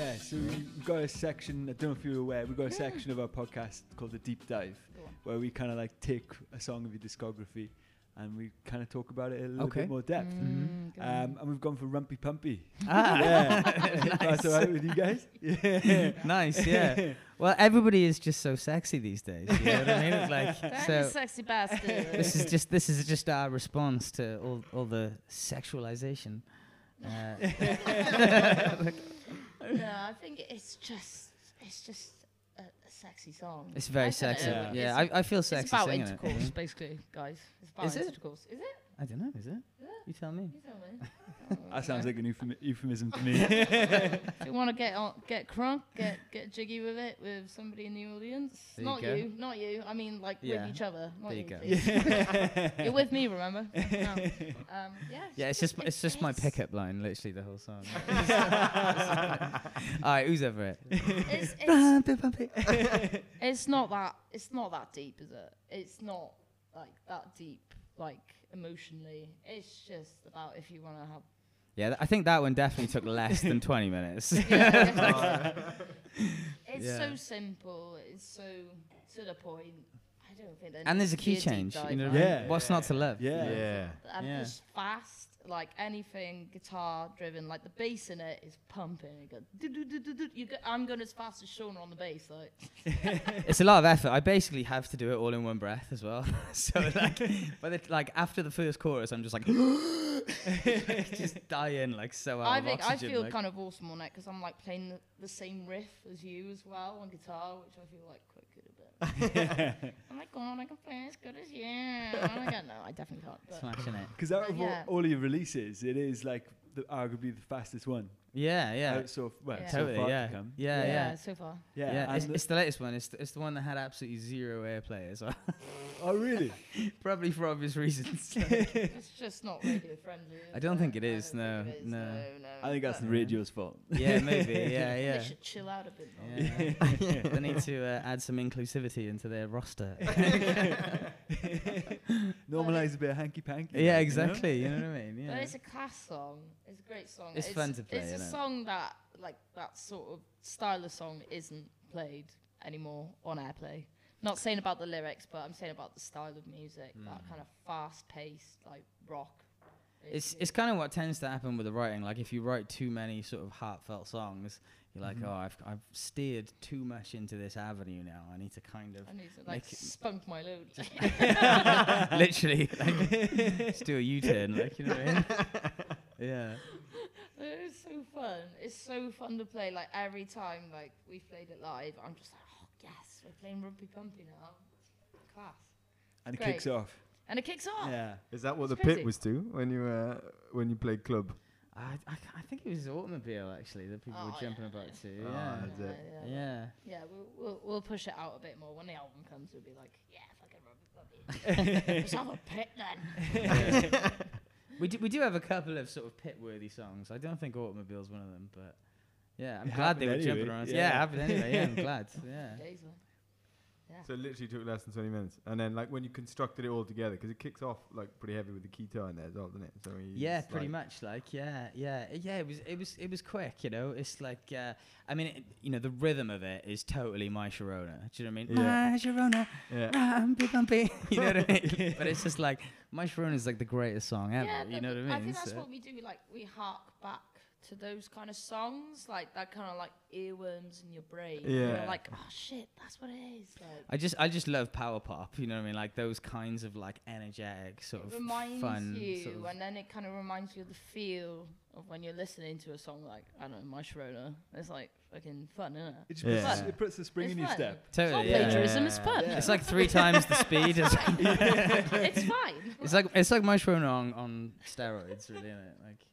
Yeah, so we've got a section, I don't know if you're aware, we've got a section of our podcast called The Deep Dive, Go where we kind of like take a song of your discography and we kind of talk about it in a little Okay. bit more depth. Mm, go. Um, and we've gone for Rumpy Pumpy. Ah, yeah. That's all right with you guys? Yeah. nice, yeah. Well, everybody is just so sexy these days. You know what I mean? It's like Damn so. you sexy bastard. This is just this is just our response to all all the sexualization. Uh, no, I think it's just it's just a, a sexy song. it's very I don't sexy. Yeah. Yeah, It's, I, I feel sexy. it's about singing it. intercourse, yeah. basically, guys. It's about Is it? intercourse. Is it? I don't know. Is it? You tell me. You tell me. That sounds like an euphemi- euphemism to me. If you want to get on, get crunk, get get jiggy with it with somebody in the audience. There not go. you, not you. I mean, like Yeah. with each other. Not There you go. please. You're with me, remember? No. Um, yeah. Yeah, it's just it's just my pickup line, literally the whole song. All right, who's over it? It's, it's, Bumpy, bumpy. it's not that it's not that deep, is it? It's not like that deep, like emotionally. It's just about if you want to have. Yeah, I think that one definitely took less than 20 minutes. Yeah, it's Yeah. so simple. It's so to the point. I don't think. and there's a needs to be key change. You know, on what Yeah. what's not to love? Yeah. Yeah. and Yeah. just fast, like anything guitar driven, like the bass in it is pumping. You go, "Do-do-do-do-do." you go I'm going as fast as Sion on the bass, like It's a lot of effort. I basically have to do it all in one breath as well. so like, by the like after the first chorus, I'm just like, just dying like so out I of think oxygen. I feel like. kind of awesome on it because I'm like playing the, the same riff as you as well on guitar, which I feel like quite good a bit. I'm like, God, I can play as good as you. I'm like, no, I definitely can't. But smashing it. Because out But of yeah. all, all your releases, it is like the, arguably the fastest one. Yeah, yeah, Out so, f- well, Yeah. so totally. far to Yeah. come. yeah, yeah, yeah, so far. Yeah. Yeah, it's, the- it's the latest one. It's the, it's the one that had absolutely zero airplay as well. oh, really? Probably for obvious reasons. It's just not radio friendly. I don't think it? it I is, don't no, think it is, no. no, no. I think that's but the radio's fault. yeah, maybe. Yeah, yeah. They should chill out a bit more. Yeah. they need to uh, add some inclusivity into their roster. Normalize a bit of hanky panky. yeah, exactly. You know what I mean? Yeah. But Yeah. it's a class song. It's a great song. It's fun to play, It's a isn't it? song that, like, that sort of style of song isn't played anymore on airplay. Not saying about the lyrics, but I'm saying about the style of music, that kind of fast-paced, like rock. Hmm. It's it's kind of what tends to happen with the writing. Like if you write too many sort of heartfelt songs, you're like, oh, I've I've steered too much into this avenue now. I need to kind of I need to like spunk my load. literally like just do a U-turn, like you know what I mean? Yeah. it's so fun. It's so fun to play. Like every time, like we've played it live, I'm just like, oh yes, we're playing Rumpy Pumpy now. Class. And it kicks off. And it kicks off. Yeah. Is that what It's the crazy. pit was to when you uh, when you played club? I, I, I think it was automobile actually that people were Oh, jumping yeah. about to. Oh, Yeah. Yeah, yeah. Yeah. Yeah, we'll, we'll we'll push it out a bit more when the album comes. We'll be like, yeah, fucking Rumpy Pumpy. Let's have a pit then. We do, we do have a couple of sort of pit-worthy songs. I don't think Automobile's one of them, but yeah, I'm It glad they were happened jumping around. yeah. Yeah, it happened anyway. Yeah, I'm glad. Yeah. Days, man. Yeah. So it literally took less than 20 minutes. And then like when you constructed it all together, because it kicks off like pretty heavy with the guitar in there as well, doesn't it? So Yeah, pretty like- much. Like, yeah, yeah, yeah. It was, it was, it was quick. You know, it's like, uh, I mean, it, you know, the rhythm of it is totally my Sharona. Do you know what I mean? Yeah. My Sharona, Yeah. rumpy bumpy. You know what I mean? but it's just like my Sharona is like the greatest song ever. yeah, you know what I mean? I think that's So- what we do. Like we hark back to those kind of songs, like that kind of like earworms in your brain. Yeah. You're like, oh shit, that's what it is. Like, I just, I just love power pop. You know what I mean? Like those kinds of like energetic, sort it of reminds fun. you, sort of and then it kind of reminds you of the feel of when you're listening to a song like I don't know, My Sharona. It's like fucking fun, isn't it? It, just Yeah. puts, it puts a spring It's in your fun. step. It's not Totally, yeah. plagiarism. It's fun. Yeah. It's like three times the speed. As it's fine. it's like it's like my Sharona on, on steroids, really, isn't it? Like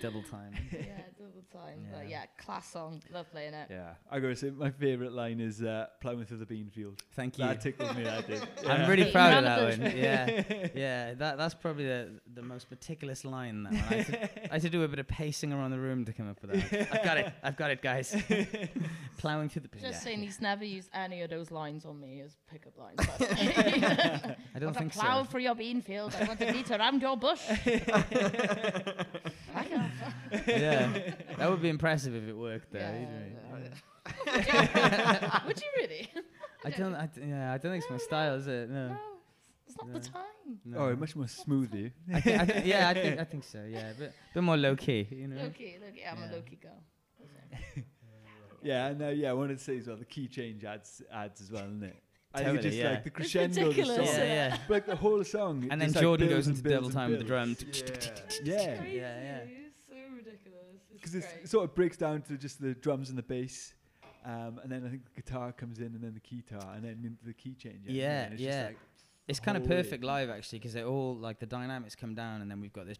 double time. yeah, double time. But Yeah. yeah, class song. Love playing it. Yeah. I gotta say, my favourite line is uh, "Plowing through the bean field." Thank you. That tickled me. That did. I'm really proud of that one. Yeah, yeah. That that's probably the the most meticulous line. That one. I, had to, I had to do a bit of pacing around the room to come up with that. I've got it. I've got it, guys. Plowing through the. Just yeah. saying, he's never used any of those lines on me as pickup lines. I don't want think to plow so. through your bean field. I want to beat around your bush. I can yeah, that would be impressive if it worked though. Yeah, yeah. Would you really? I don't. I, d- yeah, I don't think it's my No, style, is it? No. No, it's not the time. no. Oh, much more smoothly. I thi- I thi- yeah, I think, I think so. Yeah, a bit, bit more low key, you know. Loki, Loki, I'm Yeah. a Loki girl. Yeah, and uh, yeah, I wanted to say as well the key change adds adds as well, isn't it? I think Totally, it's just yeah. like the crescendo of the song. Yeah, yeah. But, like the whole song. And then just, like, Jordan goes into double time with the builds. drum. Yeah. Crazy. Yeah, yeah. It's so ridiculous. Because great. it sort of breaks down to just the drums and the bass. Um, and then I think the guitar comes in, and then the guitar, and then into the key change. Yeah, and it's yeah. Just like It's kind of perfect live actually because they're all like the dynamics come down and then we've got this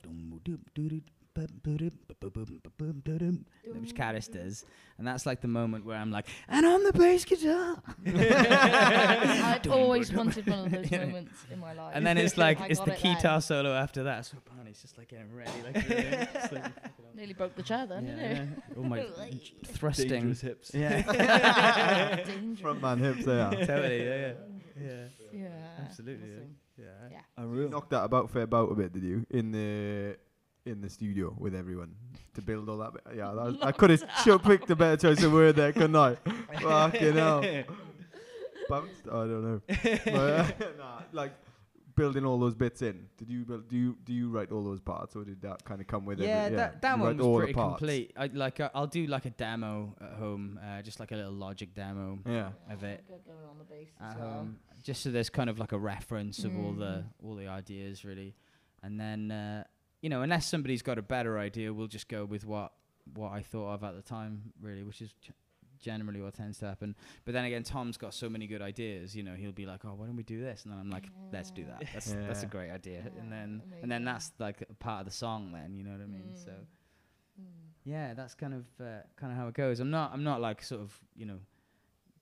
which Caris mm-hmm. does, and that's like the moment where I'm like, and on the bass guitar, I've always wanted one of those moments in my life. and then it's like I it's the it then. guitar solo after that. So Barney's just like getting ready, like, you know, like Nearly broke the chair then, yeah, didn't yeah. all my thrusting, dangerous hips. yeah, it? Dangerous. Front man hips there. totally, yeah, yeah, yeah, Yeah. absolutely, yeah. awesome. yeah. Yeah. Unreal. Knocked that about fair bout a bit, did you? In the in the studio with everyone to build all that. Bit. Yeah, that was, I could have sure picked a better choice of word there, couldn't I? Fucking hell. Bounced? I don't know. But, uh, nah, like building all those bits in. Did you build? Do you do you write all those parts, or did that kind of come with it? yeah, every, that that one was pretty complete. I like uh, I'll do like a demo at home, uh, just like a little Logic demo Yeah. of it Good going on at well. home, just so there's kind of like a reference of all the Mm. all the ideas really, and then uh, you know unless somebody's got a better idea, we'll just go with what what I thought of at the time really, which is. G- Generally, what tends to happen, but then again, Tom's got so many good ideas. You know, he'll be like, "Oh, why don't we do this?" And then I'm like, "Let's do that. That's that's a great idea." Yeah, and then and then that's like a part of the song. Then you know what I mean? So Mm. Mm. yeah, that's kind of uh, kind of how it goes. I'm not I'm not like sort of you know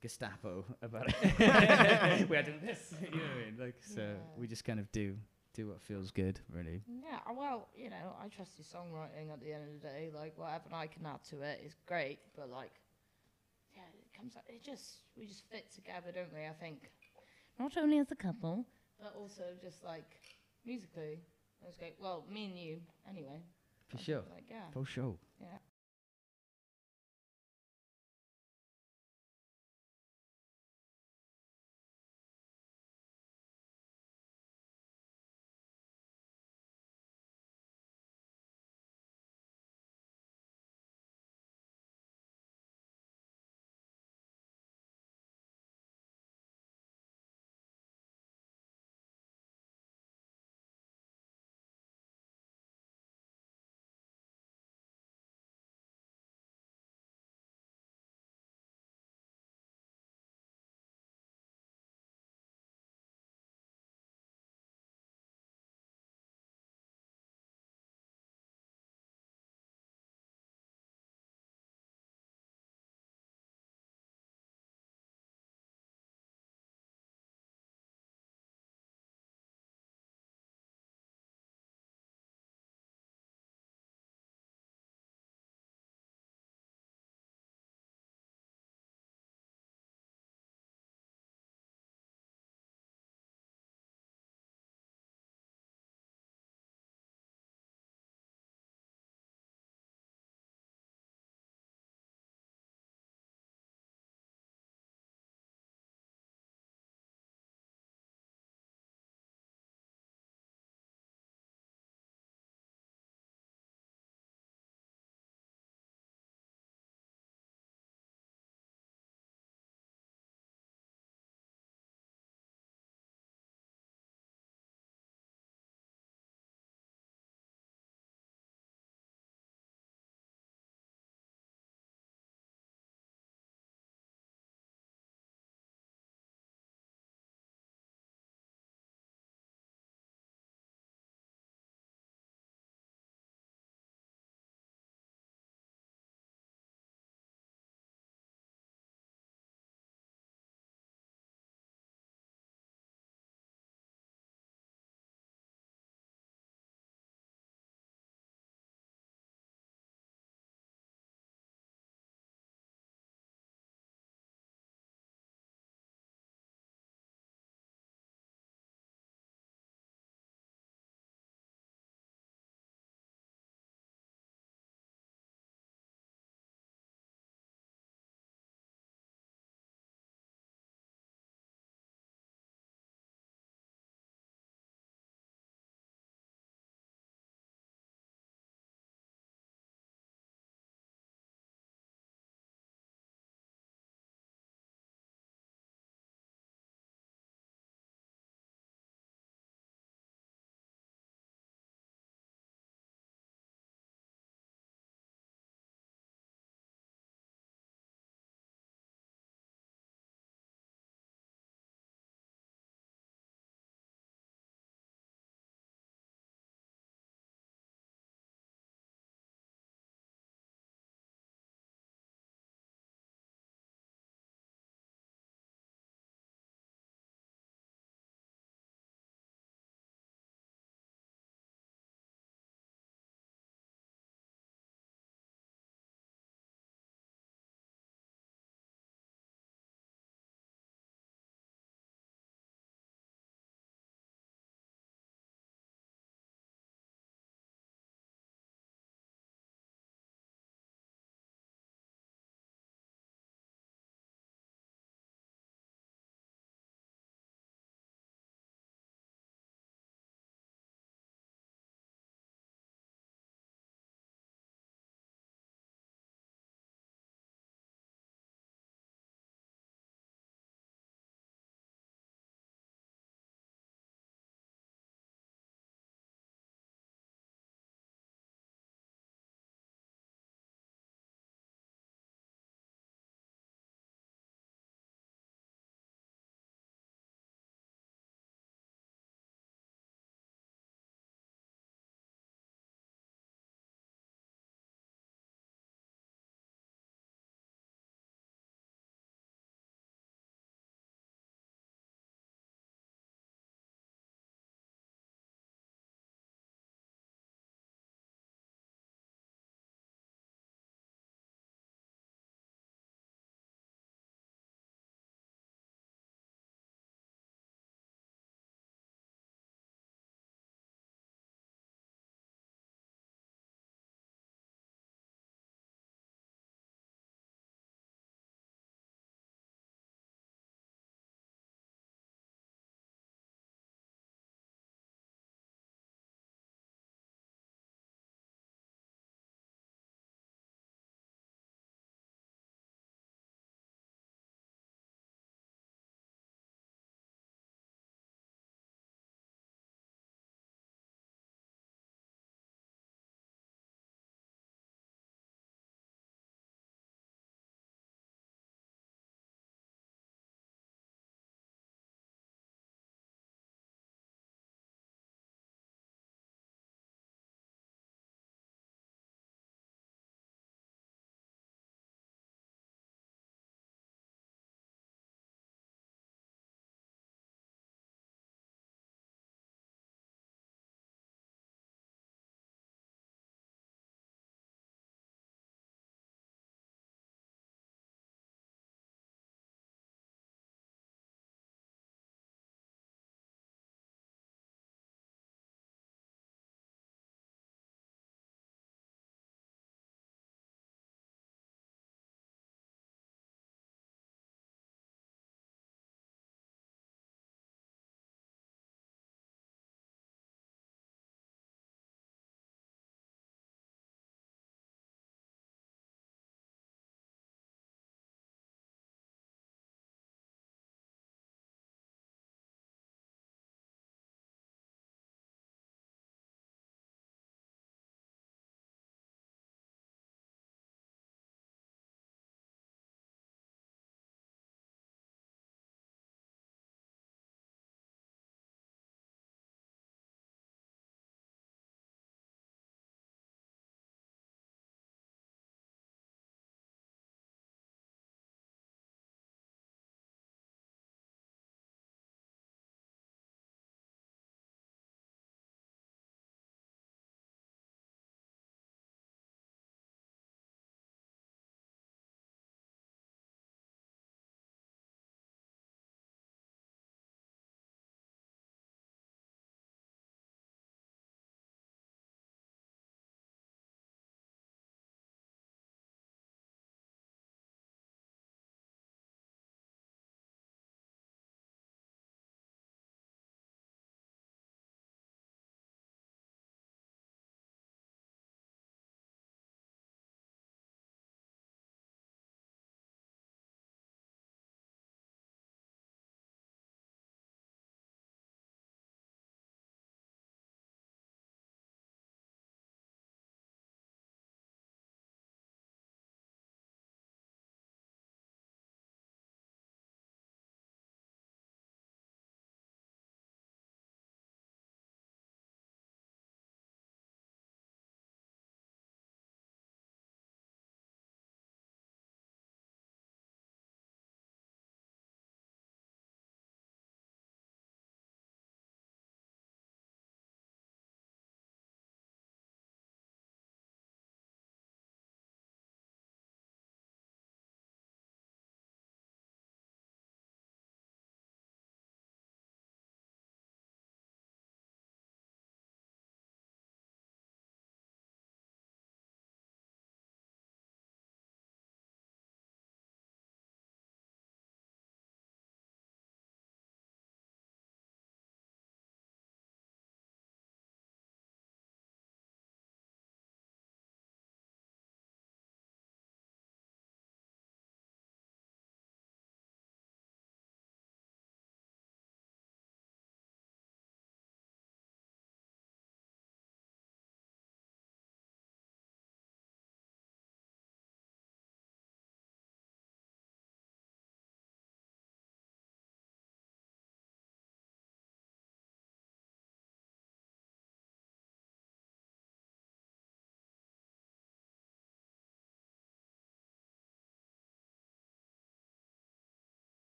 Gestapo about it. we are doing this, you know what I mean? Like so, Yeah. we just kind of do do what feels good, really. Yeah, well, you know, I trust your songwriting at the end of the day. Like, whatever I can add to it is great, but like, yeah, it comes out, it just, we just fit together, don't we? I think. Not only as a couple, but also just like musically. It's great. Well, me and you, anyway. For I sure. Like, yeah. For sure. Yeah.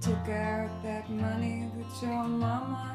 Took out that money that your mama